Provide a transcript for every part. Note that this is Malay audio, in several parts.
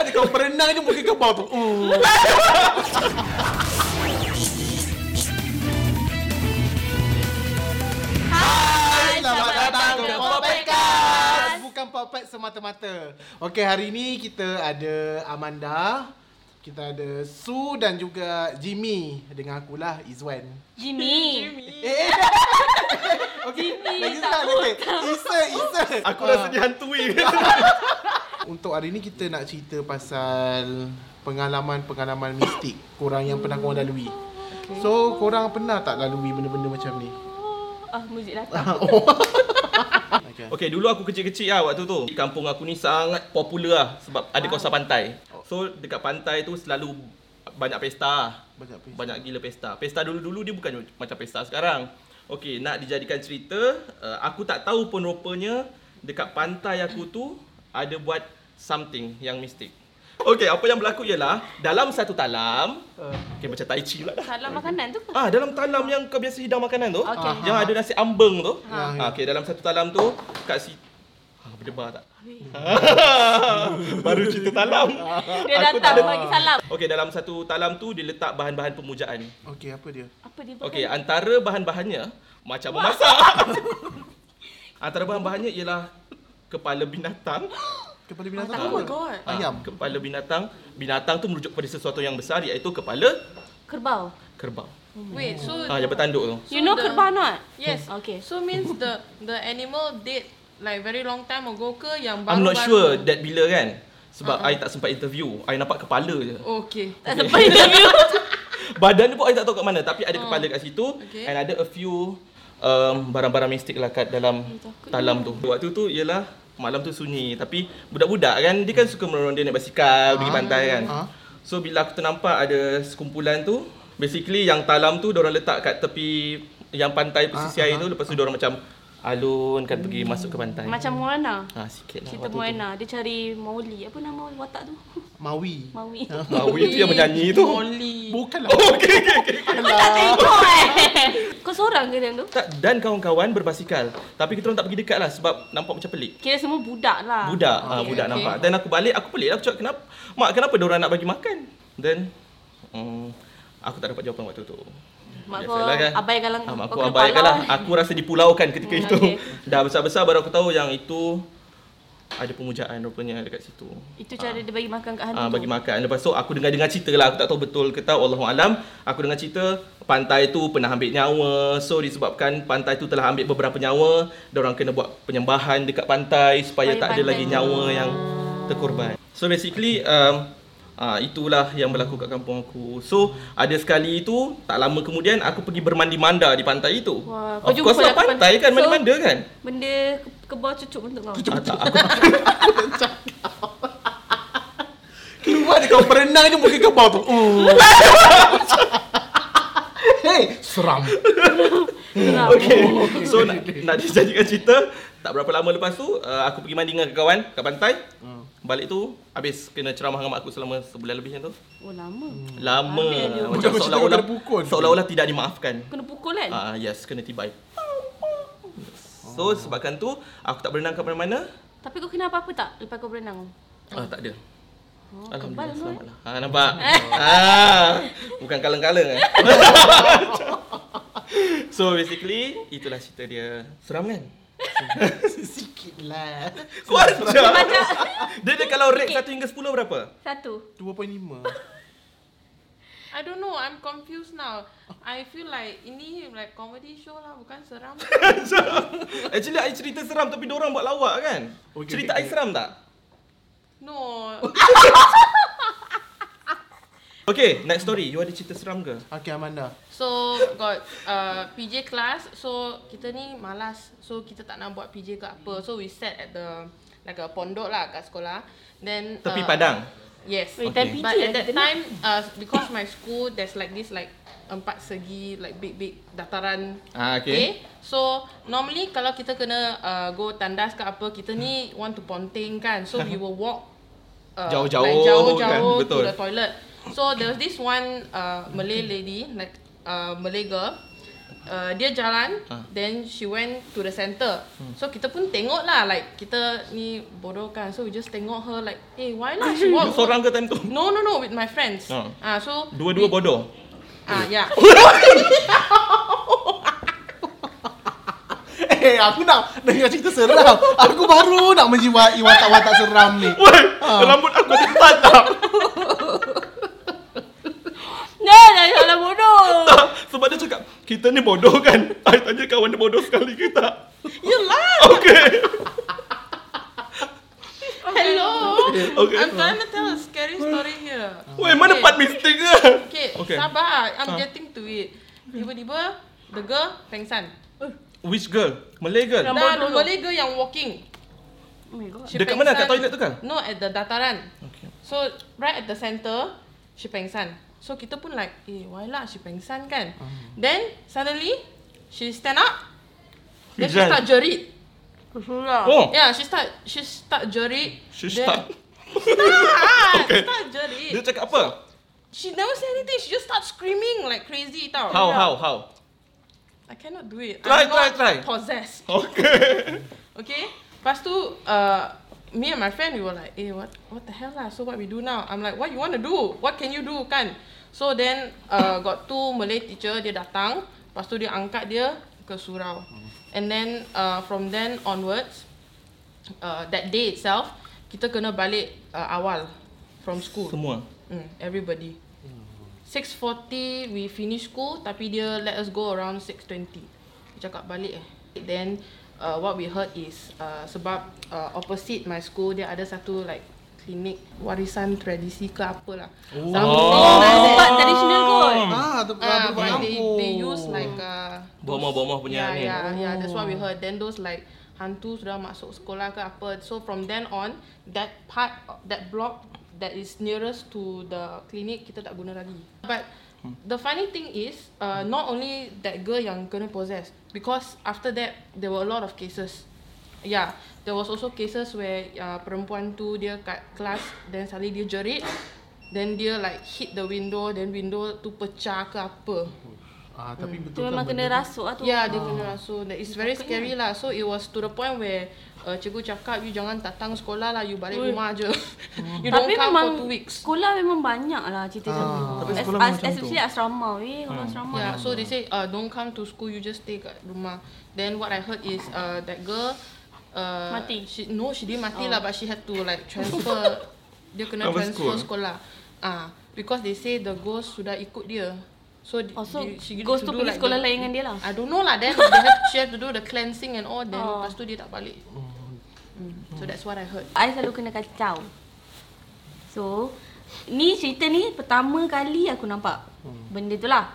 Keluar dia kau berenang je muka kau bau tu. Uh. Hai, Selamat datang ke Popcast. Bukan Popet semata-mata. Okey, hari ni kita ada Amanda, kita ada Su dan juga Jimmy dengan akulah Izwan. Jimmy. Eh. Okey, lagi tak sekali. Okey. Isa, Isa. Aku rasa Ah. dihantui. Untuk hari ni kita nak cerita pasal pengalaman-pengalaman mistik korang yang pernah korang lalui. So, korang pernah tak lalui benda-benda macam ni? Ah, muzik datang. oh. okay. Okey, dulu aku kecil-kecil lah waktu tu. Kampung aku ni sangat popular lah sebab ada kawasan pantai. So dekat pantai tu selalu banyak pesta. lah. Banyak pesta. Banyak gila pesta. Pesta dulu-dulu dia bukan macam pesta sekarang. Okey, nak dijadikan cerita, uh, aku tak tahu pun rupanya dekat pantai aku tu ada buat something yang mistik. Okey, apa yang berlaku ialah dalam satu talam, Uh, okey macam tai chi pula dah. Salah makanan tu. Ah, dalam talam yang kau biasa hidang makanan tu, Okey. yang ada nasi ambeng tu. Ha. Ha. Okey, dalam satu talam tu kat si Ha, berdebar tak? Baru cerita talam. Dia Aku datang tak- bagi salam. Okey, dalam satu talam tu dia letak bahan-bahan pemujaan. Okey, apa dia? Apa dia Okey, antara bahan-bahannya macam memasak. antara bahan-bahannya ialah kepala binatang. Kepala binatang Oh my God. Ah, Ayam. Kepala binatang. Binatang tu merujuk pada sesuatu yang besar iaitu kepala Kerbau. kerbau. Wait, so Ah, yang bertanduk tu. You know the- kerbau not? yes. Okay. So means the the animal dead like very long time ago ke yang I'm baru not sure that bila kan. Sebab Uh-uh. I tak sempat interview. I nampak kepala je. Okay. Tak sempat interview. Badan dia pun I tak tahu kat mana. Tapi ada Oh. kepala kat situ. Okay. And ada a few um, barang-barang mistik lah kat dalam takut talam tu. Waktu tu ialah malam tu sunyi. Tapi budak-budak kan, dia kan suka meronda naik basikal, pergi Ah. pantai kan. Ah. So bila aku ternampak ada sekumpulan tu, basically yang talam tu orang letak kat tepi yang pantai pesisir Ah, air tu. Lepas tu orang macam alun kan pergi masuk ke pantai. Macam Moana. Ha, sikit lah Cerita waktu tu. Moana. Dia cari Mauli. Apa nama watak tu? Maui. Maui. Maui tu yang menyanyi tu. Molly. Bukanlah. Oh, okay, okay, okay. Tak tengok eh. Kau seorang ke time tu? Tak, dan kawan-kawan berbasikal. Tapi kita orang tak pergi dekat lah sebab nampak macam pelik. Kira semua budak lah. Budak, ah, Okay, budak okay. nampak. Dan aku balik, aku pelik lah. Aku cakap, kenapa? Mak, kenapa dia orang nak bagi makan? Then, hmm, aku tak dapat jawapan waktu tu. Mak kau Biasalah kan. abaikan lah. Ah, mak kau aku kena abaikan lah. palau, eh. Aku rasa dipulaukan ketika Hmm, itu. okay. Dah besar-besar baru aku tahu yang itu ada pemujaan rupanya dekat situ. Itu cara dia bagi makan kat hantu Ah, tu. bagi makan. Lepas tu aku dengar-dengar cerita lah. Aku tak tahu betul ke tak. Wallahu alam. Aku dengar cerita pantai tu pernah ambil nyawa. So disebabkan pantai tu telah ambil beberapa nyawa, orang kena buat penyembahan dekat pantai supaya Supaya tak ada pantai lagi tu- nyawa yang terkorban. So basically um, Ah, itulah yang berlaku kat kampung aku. So, ada sekali itu, tak lama kemudian aku pergi bermandi-manda di pantai itu. Wah, kau of jumpa course lah pantai pan- kan, So- mandi-manda kan. Benda ke, ke bawah cucuk untuk kau. Ah, tak, aku Keluar dia kau berenang je muka kau bau tu. Uh. Hey, seram. Okay. So nak, nak dijadikan cerita Tak berapa lama lepas tu uh, Aku pergi mandi dengan kawan Kat pantai Hmm. Balik tu Habis kena ceramah dengan mak aku Selama sebulan lebih macam tu Oh lama. Lama Habis. Macam seolah-olah. Seolah-olah tidak dimaafkan Kena pukul kan? Ah Yes kena tibai So sebabkan tu Aku tak berenang ke mana-mana Tapi kau kena apa-apa tak lepas kau berenang? Ah tak ada Oh, Alhamdulillah kebal tu, selamat lah ah, Nampak ah, Bukan kaleng-kaleng eh. So basically Itulah cerita dia Seram kan? Sikit lah. Macam Dia dia kalau rate Okay. 1 hingga 10 berapa? satu. 2.5. I don't know, I'm confused now. I feel like ini like comedy show lah, bukan seram. Actually I cerita seram tapi orang buat lawak kan? Okay, cerita okay, I seram tak? No. Okay, next story. You ada cerita seram ke? Okay, Amanda. So got uh, PJ class. So kita ni malas. So kita tak nak buat PJ ke apa. So we sat at the like a pondok lah kat sekolah. Then Tepi uh, padang. Yes. Wait, Okay. But at that time, uh, because my school there's like this like empat segi like big big dataran. Ah, okay. Okay. So normally kalau kita kena uh, go tandas ke apa, kita ni want to ponting kan. So we will walk uh, Jauh-jauh like jauh-jauh kan, betul. to the toilet. So there was this one uh, Malay lady like uh, Malay girl. uh, dia jalan, Ah. then she went to the center. So kita pun tengok lah, like kita ni bodoh kan. So we just tengok her like, eh why lah she You walk? seorang ke time tu? No no no with my friends. Ah. Ah so Dua-dua we- bodoh. Ah ya. Eh, aku nak dengar cerita seram. Aku baru nak menjiwai watak-watak seram ni. Weh, rambut aku tepat tak? Dah, dah salah bodoh. tak? Sebab dia cakap, kita ni bodoh kan? I tanya kawan dia bodoh sekali ke tak? Yelah. Okay. Hello. Okay. I'm trying to tell a scary story here. Mana Okay. part mistik ke? Okay, Okay. sabar. I'm Ah. getting to it. Tiba-tiba, the girl pengsan. Which girl? Malay girl? Nah, the. Malay girl yang walking. Oh my god. She Dekat mana? Kat pengsan. toilet tu kan? No, at the dataran. Okay. So, right at the center, she pengsan. So, kita pun like, eh, why lah she pengsan kan? Then, suddenly, she stand up. Then she start jerit. Oh, Yeah, she start, she start jerit. she Then- start. Start, Okay. start jerit. Dia cakap apa? She never say anything. She just start screaming like crazy tau. How, how, how? I cannot do it. Try, I'm try, not try. Possessed. Okay. Okay. Lepas tu, uh, me and my friend we were like, eh, what, what the hell lah? So what we do now? I'm like, what you want to do? What can you do kan? So then, uh, got two Malay teacher dia datang. Lepas tu dia angkat dia ke surau. And then uh, from then onwards, uh, that day itself, kita kena balik uh, awal from school. Semua. Mm, everybody. 6.40 we finish school tapi dia let us go around 6.20. Dia cakap balik eh. Then uh, what we heard is uh, sebab uh, opposite my school dia ada satu like klinik warisan tradisi ke apa lah. Oh. Something like Tempat that. tradisional kot. Ah, tu Ah, uh, but they, they use like uh, Bomah-bomah punya yeah, ni. Yeah, yeah, that's what we heard. Then those like hantu sudah masuk sekolah ke apa. So from then on, that part, that block that is nearest to the clinic kita tak guna lagi. But the funny thing is, uh, not only that girl yang kena possess, because after that there were a lot of cases. Yeah, there was also cases where uh, perempuan tu dia kat kelas, then suddenly dia jerit, then dia like hit the window, then window tu pecah ke apa. Ah, tapi Tu betul memang kan kena benda tu? rasuk lah tu. Ya, dia kena rasa. That is very scary lah. So it was to the point where uh, cikgu cakap you jangan datang sekolah lah, you balik Ui. rumah je. you don't Tapi come memang for two weeks. sekolah memang banyak lah cerita macam tu. Tapi As- sekolah as- macam tu. Especially asrama weh, orang asrama. Yeah, so they say uh, don't come to school, you just stay kat rumah. Then what I heard is uh, that girl uh, Mati? She, no, she didn't mati Oh. lah, but she had to like transfer. dia kena Apa transfer school? sekolah. Ah, because they say the ghost sudah ikut dia. So, Oh, so dia- she ghost to pergi like sekolah the- lain dengan dia lah. I don't know lah. Then they have, she have to do the cleansing and all. Then Oh. lepas tu dia tak balik. Mm. So that's what I heard. I selalu kena kacau. So, ni cerita ni pertama kali aku nampak benda tu lah.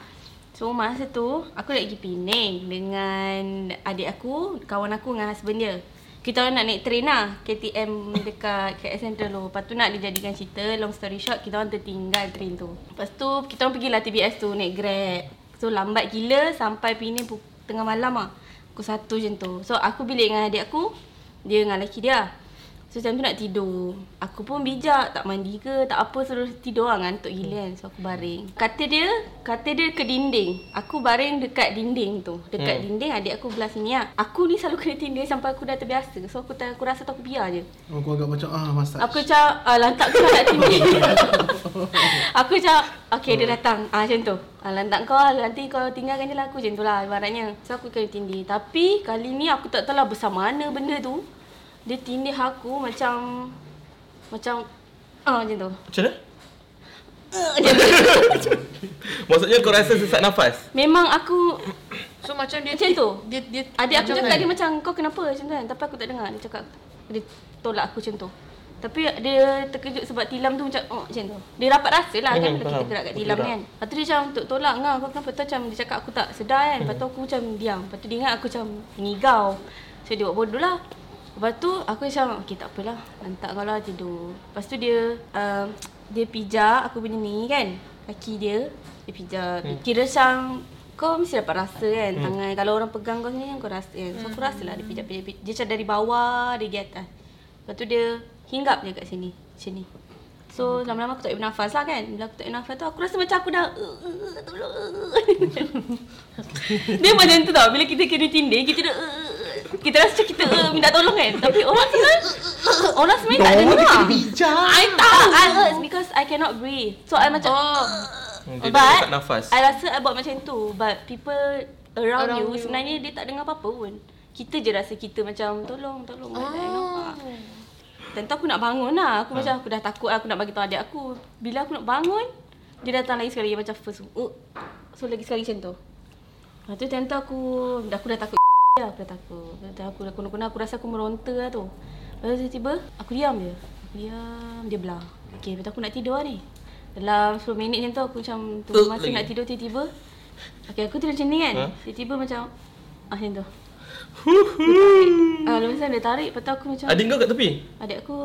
So, masa tu aku nak pergi Penang dengan adik aku, kawan aku dengan husband dia. Kita orang nak naik train lah KTM dekat KS Central tu. Lepas tu nak dijadikan cerita Long story short Kita orang tertinggal train tu. Lepas tu kita orang pergi lah TBS tu Naik Grab. So lambat gila Sampai Penang tengah malam lah. Pukul satu macam tu. So aku bilik dengan adik aku Dia dengan lelaki dia So time tu nak tidur. Aku pun bijak Tak mandi ke Tak apa Suruh tidur lah Ngantuk gila kan. So aku baring. Kata dia Kata dia ke dinding. Aku baring dekat dinding tu. Dekat Hmm. dinding Adik aku belah sini lah. Aku ni selalu kena tindih Sampai aku dah terbiasa. So aku, tak, aku rasa tu aku biar je. Oh, aku agak macam ah masak. Aku macam ah, Lantak kau nak tindih Aku macam Okay dia datang. Ah, Macam tu. Ah, Lantak kau lah Nanti kau tinggalkan je lah aku. Macam tu lah ibaratnya. So aku kena tindih. Tapi kali ni aku tak tahu lah Besar mana benda tu Dia tindih aku macam Macam ah, Macam tu Macam mana? Tu. Maksudnya kau rasa sesak nafas? Memang aku So macam dia Macam tu. Dia dia Adik aku cakap dia macam Kau kenapa macam tu kan Tapi aku tak dengar Dia cakap Dia tolak aku macam tu tapi dia terkejut sebab tilam tu macam oh, macam tu. Dia dapat rasa lah kan Hmm, bila kita faham. gerak kat tilam kan. Lepas tu dia macam untuk tolak ngah kau kenapa tu macam dia cakap aku tak sedar kan. Lepas tu aku macam diam. Lepas tu dia ingat aku macam ngigau. So dia buat bodoh lah. Lepas tu aku macam okay tak apalah. Lantak kau lah tidur. Lepas tu dia uh, dia pijak aku punya ni kan. Kaki dia dia pijak. Hmm. Kira macam kau mesti dapat rasa kan tangan kalau orang pegang kau sini kan kau rasa kan. So aku rasa lah dia pijak pijak, pijak. Dia macam dari bawah dia pergi atas. Lepas tu dia hinggap je kat sini. Macam ni. So lama-lama aku tak boleh bernafas lah kan. Bila aku tak boleh bernafas tu aku rasa macam aku dah tolong. Dia macam tu tau. Bila kita kena tindih kita dah kita rasa macam kita uh, minta tolong kan. Tapi orang sebenarnya orang sebenarnya tak dengar. dia kena bijak. I tahu. I hurts because I cannot breathe. So I macam Oh. Dia But tak nafas. I rasa I buat macam tu But people around, Around you, you. Sebenarnya dia tak dengar apa-apa pun Kita je rasa kita macam Tolong, tolong oh. nampak Tentu aku nak bangun lah Aku Ha. macam aku dah takut Aku nak bagi tahu adik aku Bila aku nak bangun Dia datang lagi sekali Macam first uh. So lagi sekali macam tu Lepas tu tentu aku dah Aku dah takut ya, Aku dah takut Lepas aku dah kuna-kuna Aku rasa aku meronta lah tu Lepas tu tiba-tiba Aku diam je Aku diam Dia belah Okay lepas tu aku nak tidur lah ni Dalam 10 minit macam tu Aku macam tu Uh, Masa lagi. nak tidur tiba-tiba Okay aku tidur macam ni kan Ha? Tiba-tiba macam Ah macam tu Ah, lepas tu dia tarik, lepas tu aku macam Adik kau kat tepi? Adik aku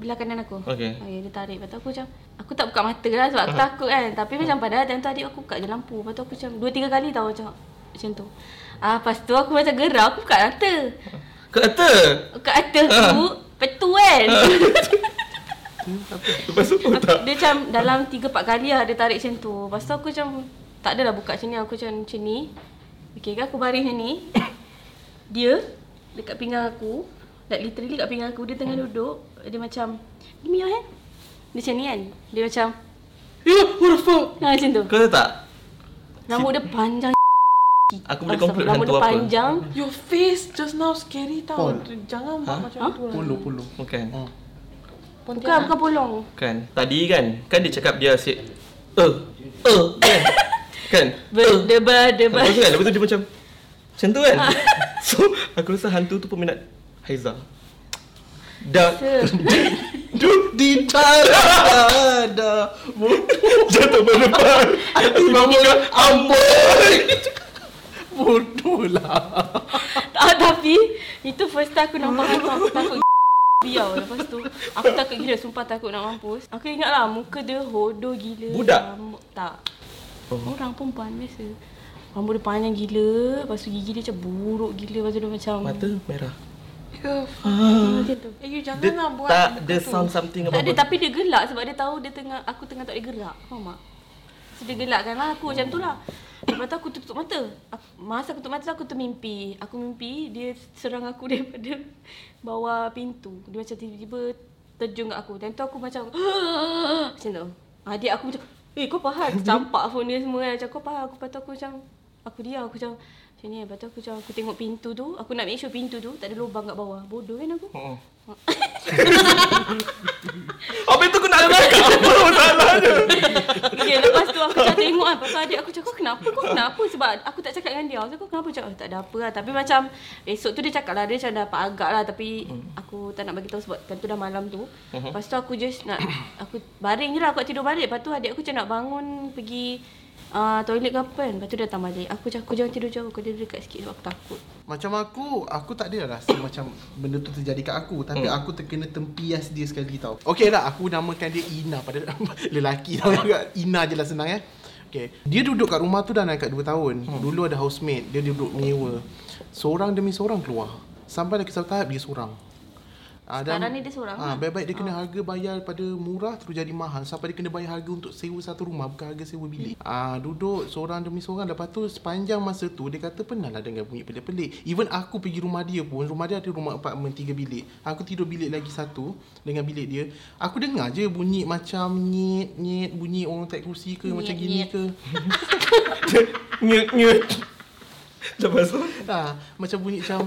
belah kanan aku. Okey. Okay, dia tarik. Lepas tu aku macam aku tak buka mata lah sebab aku takut kan. Tapi macam padahal time tu adik aku buka je lampu. Lepas tu aku macam dua tiga kali tau macam macam tu. Ah, lepas tu aku macam gerak aku buka mata. Kat kata? Buka mata tu, petu kan. Lepas tu kau tak? dia macam dalam tiga empat kali lah dia tarik macam tu. Lepas tu aku macam tak adalah buka macam ni. Aku macam macam ni. Okay kan aku baring macam ni. Dia dekat pinggang aku. Like literally kat pinggang aku. Dia tengah duduk. Dia macam, give me your hand. Dia macam ni kan. Dia macam, Ya, what the fuck? nah, macam tu. Kau tahu tak? Rambut dia panjang. Aku boleh Rambut hantu dia apa? panjang. Your face just now scary tau. Paul. Jangan buat Ha? macam Ha? tu lah. Puluh, puluh. Bukan. Hmm. Bukan, bukan polong. Kan. Tadi kan, kan dia cakap dia asyik uh, uh, kan? kan? Berdebar, debar. Lepas tu kan, lepas tu dia macam macam tu kan? so, aku rasa hantu tu peminat Haiza. Dah Duduk di tanah jatuh berdepan. Tiba muka amboi. Bodoh lah. Ah, tapi itu first time aku nampak hantu aku takut Biar. Lepas tu Aku takut gila Sumpah takut nak mampus. Aku ingat lah Muka dia hodoh gila. Budak? Rambut, Tak. Oh. Orang perempuan biasa. Rambut dia panjang gila Lepas tu gigi dia macam buruk gila Lepas tu dia macam Mata merah. Ya, tu. Eh, you jangan Dia lah buat tak tu. sound something Tak ada about tapi dia gelak Sebab dia tahu dia tengah Aku tengah tak boleh gerak. Faham tak? So dia gelakkan lah aku macam tu lah Lepas tu aku tutup mata. Aku- Masa aku tutup mata aku termimpi. Aku mimpi dia serang aku daripada bawah pintu. Dia macam tiba-tiba terjun kat aku. Dan tu aku macam Macam tu. Adik aku macam Eh kau faham? Campak phone dia semua kan. Macam kau faham? Aku tu aku macam Aku diam. Aku macam Macam ni Lepas tu aku macam Aku tengok pintu tu. Aku nak make sure pintu tu Tak ada lubang kat bawah. Bodoh kan aku. Oh. Habis tu aku nak cakap apa masalahnya? Okay, lepas tu aku macam tengok kan. Tu adik aku cakap, kau kenapa? Kau kenapa? Sebab aku tak cakap dengan dia. Aku cakap, kau kenapa? Cakap, "Oh, tak ada apa lah. Tapi macam, esok tu dia cakap lah. Dia macam dapat agak lah. Tapi aku tak nak bagi tahu sebab tentu dah malam tu. Lepas tu aku just nak, aku baring je lah. Aku tidur balik. Lepas tu adik aku macam nak bangun pergi uh, toilet ke apa kan. Lepas tu dia datang balik. Aku cakap, aku jangan tidur jauh. Kau tidur dekat sikit sebab aku takut. Macam aku, aku tak ada rasa macam benda tu terjadi kat aku Tapi Hmm. aku terkena tempias dia sekali tau Okay lah, aku namakan dia Ina pada lelaki tau Ina je lah senang eh Okay, dia duduk kat rumah tu dah nak kat 2 tahun Hmm. Dulu ada housemate, dia duduk menyewa Seorang demi seorang keluar Sampai dah kisah tahap dia seorang Ah, Sekarang ni dia seorang ah, lah. Baik-baik dia kena harga bayar pada murah terus jadi mahal. Sampai dia kena bayar harga untuk sewa satu rumah Bukan harga sewa bilik. Ah, Duduk seorang demi seorang Lepas tu sepanjang masa tu Dia kata pernah lah dengar bunyi pelik-pelik. Even aku pergi rumah dia pun Rumah dia ada rumah apartmen tiga bilik. Aku tidur bilik lagi satu Dengan bilik dia. Aku dengar je bunyi macam nyet nyet Bunyi orang tarik kursi ke Macam Nyet, gini nyet. ke. Nyut nyut. Lepas tu? Ah, Macam bunyi macam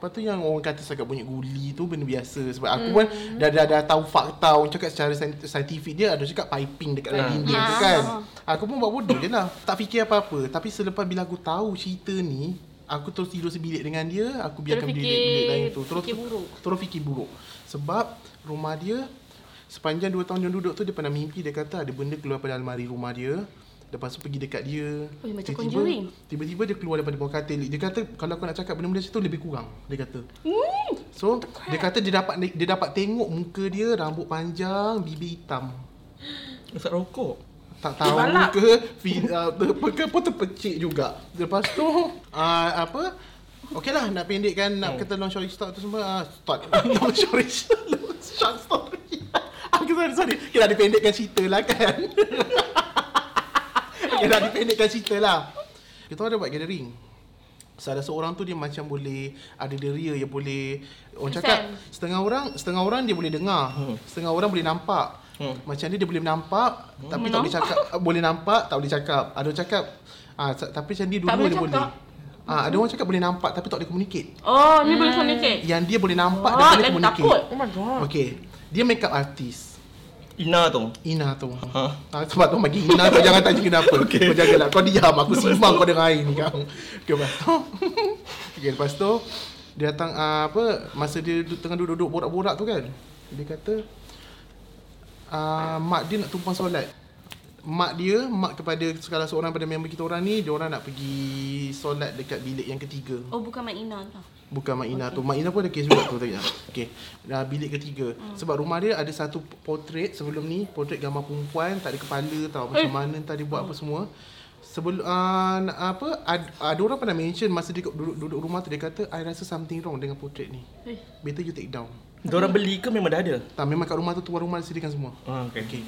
Lepas tu yang orang kata cakap bunyi guli tu benda biasa. Sebab aku pun dah, dah, dah tahu fakta Orang cakap secara sain- saintifik dia ada cakap piping dekat dalam Ah. dinding tu Ah. kan. Aku pun buat bodoh je lah. Tak fikir apa-apa. Tapi selepas bila aku tahu cerita ni Aku terus tidur sebilik dengan dia Aku biarkan Terus bilik, bilik lain tu. Terus fikir buruk. Terus fikir buruk. Sebab rumah dia Sepanjang 2 tahun dia duduk tu Dia pernah mimpi Dia kata ada benda keluar pada almari rumah dia Lepas tu pergi dekat dia. Oi, macam Tiba-tiba- Conjuring. Tiba-tiba dia keluar daripada bawah katil. Dia kata Kalau kau nak cakap benda-benda macam tu Lebih kurang Dia kata. So Dia kata dia dapat Dia dapat tengok muka dia Rambut panjang Bibir hitam. Usap rokok. tak tahu ke? Fi, uh, apa apa terpecik juga. Lepas tu uh, apa? Okey lah nak pendekkan nak kata long story start tu semua uh, start long story short story. Okay, sorry, sorry. Kita nak dipendekkan cerita lah kan. Kita nak dipendekkan cerita lah. Kita ada buat gathering. So, ada seorang tu dia macam boleh ada deria yang boleh orang cakap setengah orang setengah orang dia boleh dengar, setengah orang boleh nampak. Hmm. Macam dia dia boleh nampak tapi tak boleh cakap boleh nampak tak boleh cakap. Ada orang cakap ah tapi macam dia Tak dua boleh dia cakap. boleh. Ah ada orang cakap boleh nampak tapi tak boleh communicate. Oh, ni boleh communicate. Yang dia boleh nampak Oh, dan boleh communicate. takut. Oh my god. Okay. Dia makeup artist. Ina tu. Ina tu. Ha? Ha, sebab tu bagi Ina tu jangan tanya kenapa. Okay. Kau jagalah. Kau diam. Aku simbang kau dengar air ni kau. Okay, lepas tu. okay, lepas tu. Dia datang uh, apa masa dia tengah duduk-duduk borak-borak tu kan. Dia kata uh, mak dia nak tumpang solat. Mak dia, mak kepada salah seorang pada member kita orang ni, dia orang nak pergi solat dekat bilik yang ketiga. Oh, bukan Mak Ina tu. Bukan Mak Ina tu. Mak Ina pun ada kes juga tu tadi. Okey. Dah bilik ketiga. Hmm. Sebab rumah dia ada satu portrait sebelum ni, portrait gambar perempuan, tak ada kepala tau. Macam Eh. mana tadi buat apa semua. Sebelum uh, apa ada, ada orang pernah mention masa dia duduk, duduk rumah tu dia kata I rasa something wrong dengan portrait ni. Eh. Better you take down. Diorang beli ke memang dah ada? Tak memang kat rumah tu tuan rumah dia sediakan semua. Ah, okay. Okey.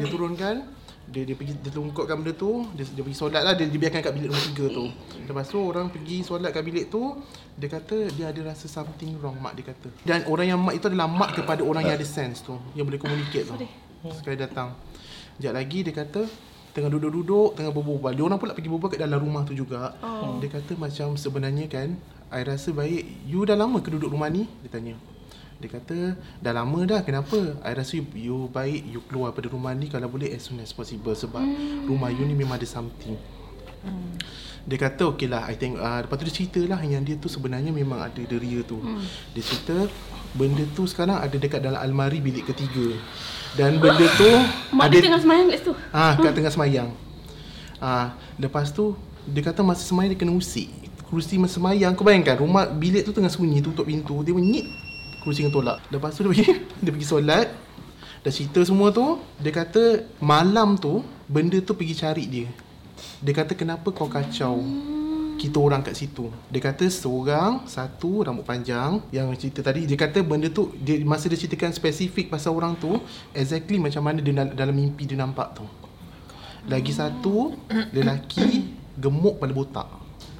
Dia turunkan dia dia pergi dia tungkukkan benda tu, dia, dia pergi solat lah, dia, dia biarkan kat bilik nombor tiga tu. Lepas tu orang pergi solat kat bilik tu, dia kata dia ada rasa something wrong mak dia kata. Dan orang yang mak itu adalah mak kepada orang yang ada sense tu, yang boleh communicate tu. Sekali datang. Sekejap lagi dia kata tengah duduk-duduk, tengah berbual. Dia orang pula pergi berbual kat dalam rumah tu juga. Oh. Dia kata macam sebenarnya kan, I rasa baik you dah lama ke duduk rumah ni? Dia tanya. Dia kata dah lama dah kenapa I rasa you, you baik you keluar pada rumah ni kalau boleh as soon as possible sebab hmm. rumah you ni memang ada something hmm. dia kata okey lah I think uh, lepas tu dia cerita lah yang dia tu sebenarnya memang ada deria tu hmm. dia cerita benda tu sekarang ada dekat dalam almari bilik ketiga dan benda tu Mak ada dia tengah semayang kat situ. Ah, kat tengah semayang. Ah, lepas tu dia kata masa semayang dia kena usik. Kerusi masa semayang kau bayangkan rumah bilik tu tengah sunyi tutup pintu dia menyit kena tolak. Lepas tu dia pergi dia pergi solat. Dah cerita semua tu, dia kata malam tu benda tu pergi cari dia. Dia kata kenapa kau kacau kita orang kat situ. Dia kata seorang, satu rambut panjang yang cerita tadi dia kata benda tu dia masa dia ceritakan spesifik pasal orang tu exactly macam mana dia dal- dalam mimpi dia nampak tu. Lagi satu lelaki gemuk pada botak.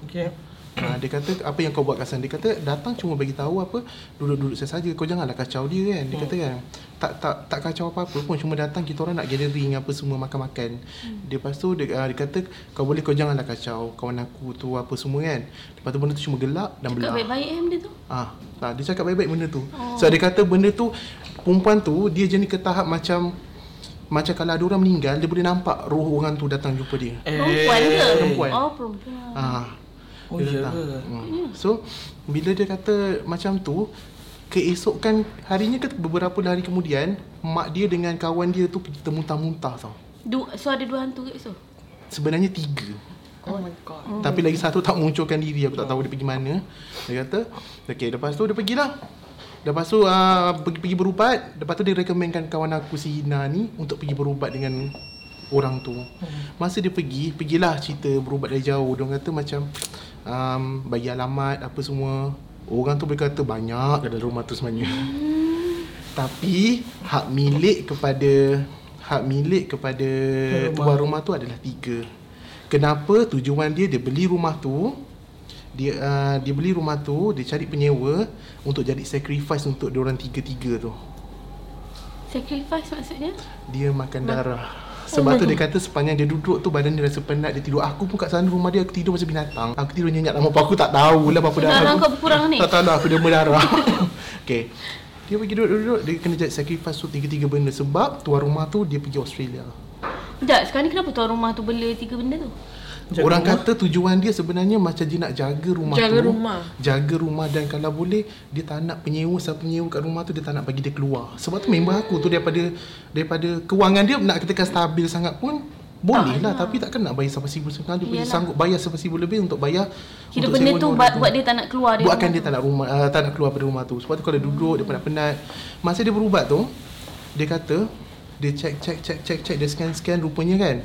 Okay. Ha, dia kata apa yang kau buat kat sana Dia kata datang cuma bagi tahu apa Duduk-duduk saya saja Kau janganlah kacau dia kan Dia kata kan Tak tak tak kacau apa-apa pun Cuma datang kita orang nak gathering apa semua Makan-makan Dia lepas tu dia, uh, dia kata Kau boleh kau janganlah kacau Kawan aku tu apa semua kan Lepas tu benda tu cuma gelap dan Cakap belah baik-baik eh benda tu. Ah, tak, dia cakap baik-baik benda tu. Oh. So dia kata benda tu perempuan tu dia jenis ke tahap macam macam kalau ada orang meninggal dia boleh nampak roh orang tu datang jumpa dia. Perempuan ke? Perempuan. Oh, perempuan. Ah. Oh, dia ya datang. ke? Hmm. So bila dia kata macam tu keesokan harinya ke beberapa hari kemudian mak dia dengan kawan dia tu pergi termuntah-muntah tau. Du- so ada dua hantu kat situ? Sebenarnya tiga. Oh my god. Hmm. Tapi lagi satu tak munculkan diri Aku tak tahu dia pergi mana Dia kata Okay lepas tu dia pergilah Lepas tu uh, pergi, pergi berubat Lepas tu dia recommendkan kawan aku si Ina ni Untuk pergi berubat dengan orang tu Masa dia pergi Pergilah cerita berubat dari jauh Dia kata macam um, Bagi alamat apa semua Orang tu boleh kata banyak dalam rumah tu sebenarnya Tapi Hak milik kepada Hak milik kepada Tuan rumah tu adalah tiga Kenapa tujuan dia dia beli rumah tu dia uh, dia beli rumah tu dia cari penyewa untuk jadi sacrifice untuk dia orang tiga-tiga tu. Sacrifice maksudnya? Dia makan darah. Sebab tu dia kata sepanjang dia duduk tu badan dia rasa penat dia tidur. Aku pun kat sana rumah dia aku tidur macam binatang. Aku tidur nyenyak lama apa aku tak tahu lah apa darah Darah aku. kau berkurang ni? Tak tahu lah aku demam darah. okay. Dia pergi duduk-duduk dia kena jadi sacrifice tu tiga-tiga benda sebab tuan rumah tu dia pergi Australia. Sekejap, sekarang ni kenapa tuan rumah tu bela tiga benda tu? Jaga Orang rumah. kata tujuan dia sebenarnya macam dia nak jaga rumah Jaga tu. rumah. Jaga rumah dan kalau boleh dia tak nak penyewa siapa penyewa kat rumah tu dia tak nak bagi dia keluar. Sebab tu member aku tu daripada daripada kewangan dia nak katakan stabil sangat pun boleh lah tapi takkan nak bayar sampai seribu sekarang dia boleh Yalah. sanggup bayar sampai seribu lebih untuk bayar Kira untuk benda tu buat, buat dia tak nak keluar dia buatkan dia tak nak rumah uh, tak nak keluar pada rumah tu. Sebab tu kalau duduk dia penat-penat. Masa dia berubat tu dia kata dia check check check check check dia scan scan rupanya kan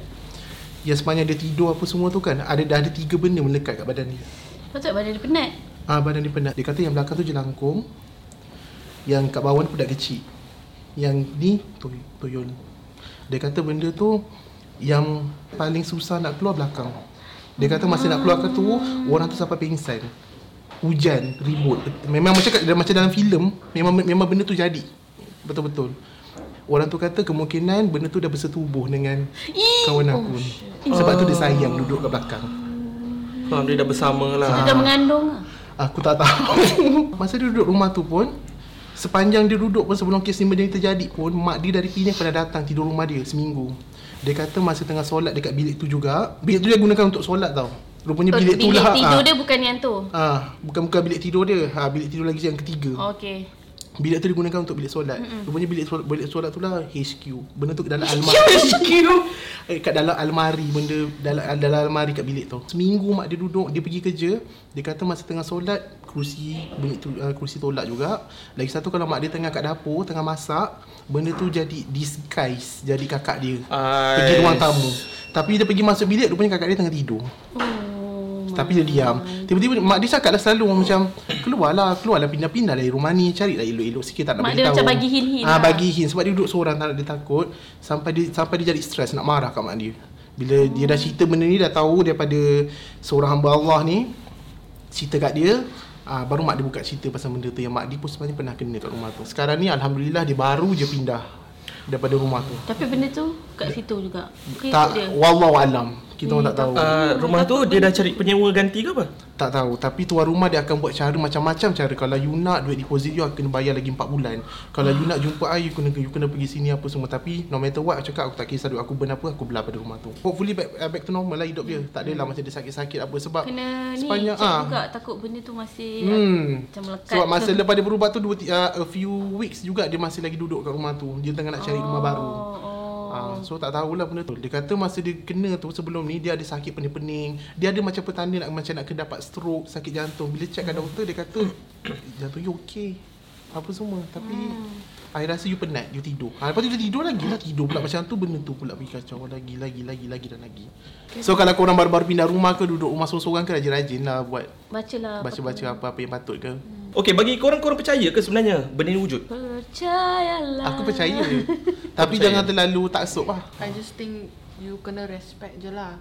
yang sepanjang dia tidur apa semua tu kan ada dah ada tiga benda melekat kat badan dia. Patut badan dia penat. Ah badan dia penat. Dia kata yang belakang tu jelangkung. Yang kat bawah ni budak kecil. Yang ni toy- toyol. Dia kata benda tu yang paling susah nak keluar belakang. Dia kata masa nak keluar tu orang tu sampai pingsan. Hujan, ribut. Memang macam macam dalam filem, memang memang benda tu jadi. Betul-betul. Orang tu kata kemungkinan benda tu dah bersetubuh dengan Ih, kawan aku. Sebab tu dia sayang duduk kat belakang. Faham dia dah bersama Dia lah. dah mengandung lah. Aku tak tahu. Masa dia duduk rumah tu pun sepanjang dia duduk pun sebelum kes ni benda ni terjadi pun mak dia dari Penang pernah datang tidur rumah dia seminggu. Dia kata masa tengah solat dekat bilik tu juga, bilik tu dia gunakan untuk solat tau. Rupanya bilik, tu bilik lah. tidur ah. dia bukan yang tu. Ah, bukan bukan bilik tidur dia. Ha, bilik tidur lagi yang ketiga. Oh, okay. Bilik tu digunakan untuk bilik solat. Mm-mm. Rupanya bilik solat, bilik solat tu lah HQ. Benda tu kat dalam almari. HQ. eh, kat dalam almari benda dalam dalam almari kat bilik tu. Seminggu mak dia duduk, dia pergi kerja, dia kata masa tengah solat kerusi bunyi tu, uh, kerusi tolak juga. Lagi satu kalau mak dia tengah kat dapur, tengah masak, benda tu jadi disguise, jadi kakak dia. Pergi Ais. ruang tamu. Tapi dia pergi masuk bilik rupanya kakak dia tengah tidur. Oh. Tapi dia diam. Tiba-tiba mak dia cakap dah selalu macam keluarlah, keluarlah pindah-pindah dari rumah ni, carilah elok-elok sikit tak nak Mak bagi dia tahu. macam bagi hint-hint Ah lah. bagi hint sebab dia duduk seorang tak nak dia takut sampai dia sampai dia jadi stres nak marah kat mak dia. Bila dia dah cerita benda ni dah tahu daripada seorang hamba Allah ni cerita kat dia Ah, baru mak dia buka cerita pasal benda tu yang mak dia pun sebenarnya pernah kena kat rumah tu. Sekarang ni alhamdulillah dia baru je pindah daripada rumah tu. Tapi benda tu kat situ juga. Bukan Tak dia. wallahu alam. Kita orang Hmm, tak tahu. Uh, rumah tu dia dah cari penyewa ganti ke apa? Tak tahu Tapi tuan rumah dia akan buat cara macam-macam cara Kalau you nak duit deposit you akan kena bayar lagi 4 bulan Kalau you nak jumpa I you kena, you kena pergi sini apa semua Tapi no matter what aku cakap aku tak kisah duit aku burn apa Aku belah pada rumah tu Hopefully back, uh, back to normal lah hidup dia Tak adalah macam dia sakit-sakit apa Sebab Kena ni sepanjang- check ah. juga takut benda tu masih Hmm. macam melekat. Sebab masa lepas dia berubat tu dua, uh, A few weeks juga Dia masih lagi duduk kat rumah tu Dia tengah nak cari rumah baru Oh, oh. Ah, so tak tahulah benda tu. Dia kata masa dia kena tu sebelum ni dia ada sakit pening-pening. Dia ada macam petanda nak macam nak dapat stroke, sakit jantung. Bila check kat doktor dia kata jantung you okey. Apa semua. Tapi hmm. I rasa you penat, you tidur. Ha, lepas tu dia tidur lagi lah tidur pula macam tu benda tu pula pergi kacau lagi lagi lagi lagi dan lagi. So kalau korang baru-baru pindah rumah ke duduk rumah sorang-sorang ke rajin-rajin lah buat Bacalah. baca-baca apa-apa yang patut ke. Okey, bagi korang korang percaya ke sebenarnya benda ni wujud? Percayalah. Aku percaya. Tapi percaya. jangan terlalu taksub lah. I just think you kena respect je lah.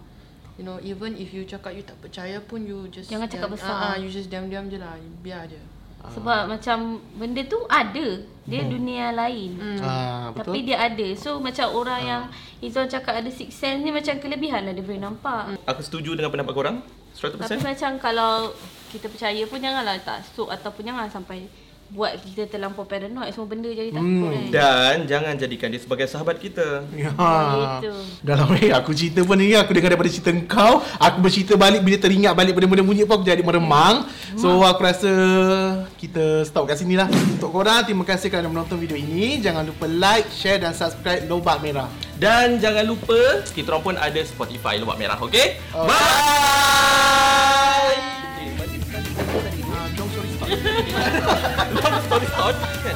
You know, even if you cakap you tak percaya pun you just Jangan cakap diam- besar. Ah, ah, you just diam-diam je lah. Biar je. Sebab macam benda tu ada. Dia dunia lain. Ah, Tapi betul. dia ada. So macam orang yang Izon cakap ada six sense ni macam kelebihan lah dia boleh nampak. Aku setuju dengan pendapat korang. 100%. Tapi macam kalau kita percaya pun janganlah taksub ataupun jangan sampai buat kita terlampau paranoid semua benda jadi takut Hmm. kan. Dan jangan jadikan dia sebagai sahabat kita. Ya. Gitu. Dalam ni aku cerita pun ni aku dengar daripada cerita kau, aku bercerita balik bila teringat balik benda-benda bunyi pun aku jadi meremang. So aku rasa kita stop kat sini lah. Untuk korang terima kasih kerana menonton video ini. Jangan lupa like, share dan subscribe Lobak Merah. Dan jangan lupa kita orang pun ada Spotify Lubak Merah, okey? Oh. Bye. Ah, 他们好几天。